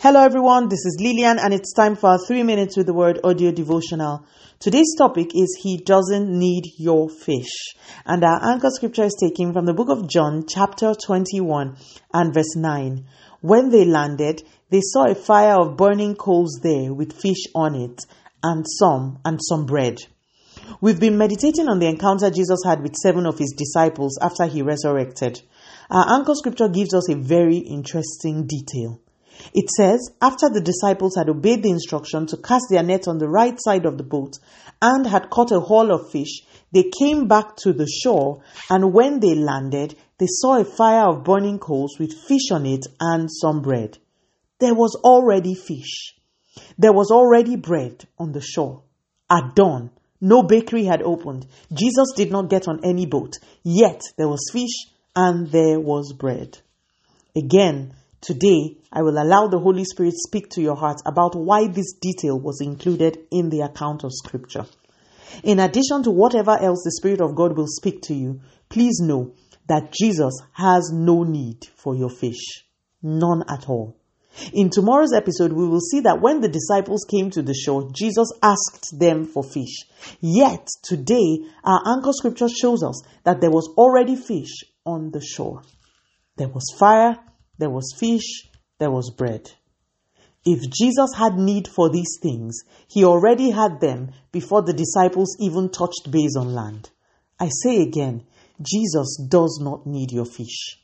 Hello, everyone. This is Lillian, and it's time for our three minutes with the word audio devotional. Today's topic is He doesn't need your fish. And our anchor scripture is taken from the book of John, chapter 21, and verse 9. When they landed, they saw a fire of burning coals there with fish on it, and some, and some bread. We've been meditating on the encounter Jesus had with seven of his disciples after he resurrected. Our anchor scripture gives us a very interesting detail. It says, after the disciples had obeyed the instruction to cast their net on the right side of the boat and had caught a haul of fish, they came back to the shore, and when they landed, they saw a fire of burning coals with fish on it and some bread. There was already fish. There was already bread on the shore. At dawn, no bakery had opened. Jesus did not get on any boat. Yet there was fish and there was bread. Again, today I will allow the Holy Spirit speak to your heart about why this detail was included in the account of scripture. In addition to whatever else the Spirit of God will speak to you, please know that Jesus has no need for your fish. None at all. In tomorrow's episode, we will see that when the disciples came to the shore, Jesus asked them for fish. Yet, today, our anchor scripture shows us that there was already fish on the shore. There was fire, there was fish, there was bread. If Jesus had need for these things, he already had them before the disciples even touched base on land. I say again, Jesus does not need your fish.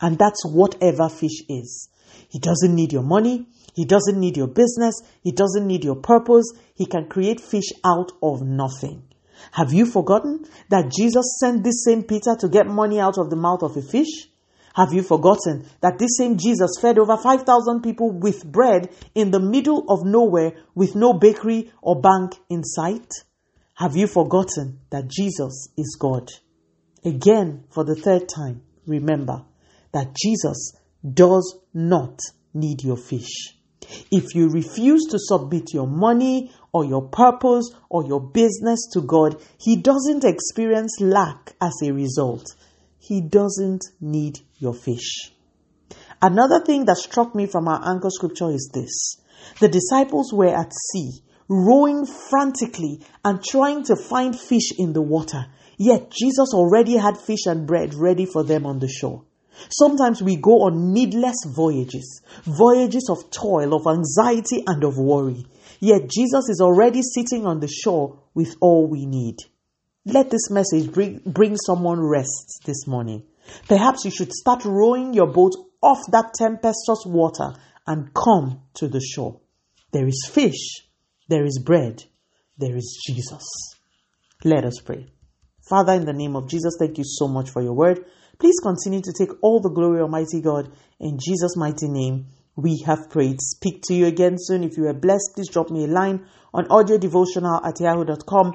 And that's whatever fish is. He doesn't need your money. He doesn't need your business. He doesn't need your purpose. He can create fish out of nothing. Have you forgotten that Jesus sent this same Peter to get money out of the mouth of a fish? Have you forgotten that this same Jesus fed over 5,000 people with bread in the middle of nowhere with no bakery or bank in sight? Have you forgotten that Jesus is God? Again, for the third time, remember that Jesus does not need your fish. If you refuse to submit your money or your purpose or your business to God, He doesn't experience lack as a result. He doesn't need your fish. Another thing that struck me from our anchor scripture is this the disciples were at sea, rowing frantically and trying to find fish in the water, yet Jesus already had fish and bread ready for them on the shore. Sometimes we go on needless voyages, voyages of toil, of anxiety, and of worry. Yet Jesus is already sitting on the shore with all we need. Let this message bring, bring someone rest this morning. Perhaps you should start rowing your boat off that tempestuous water and come to the shore. There is fish, there is bread, there is Jesus. Let us pray. Father, in the name of Jesus, thank you so much for your word. Please continue to take all the glory, Almighty God. In Jesus' mighty name, we have prayed. Speak to you again soon. If you are blessed, please drop me a line on audiodevotional at yahoo.com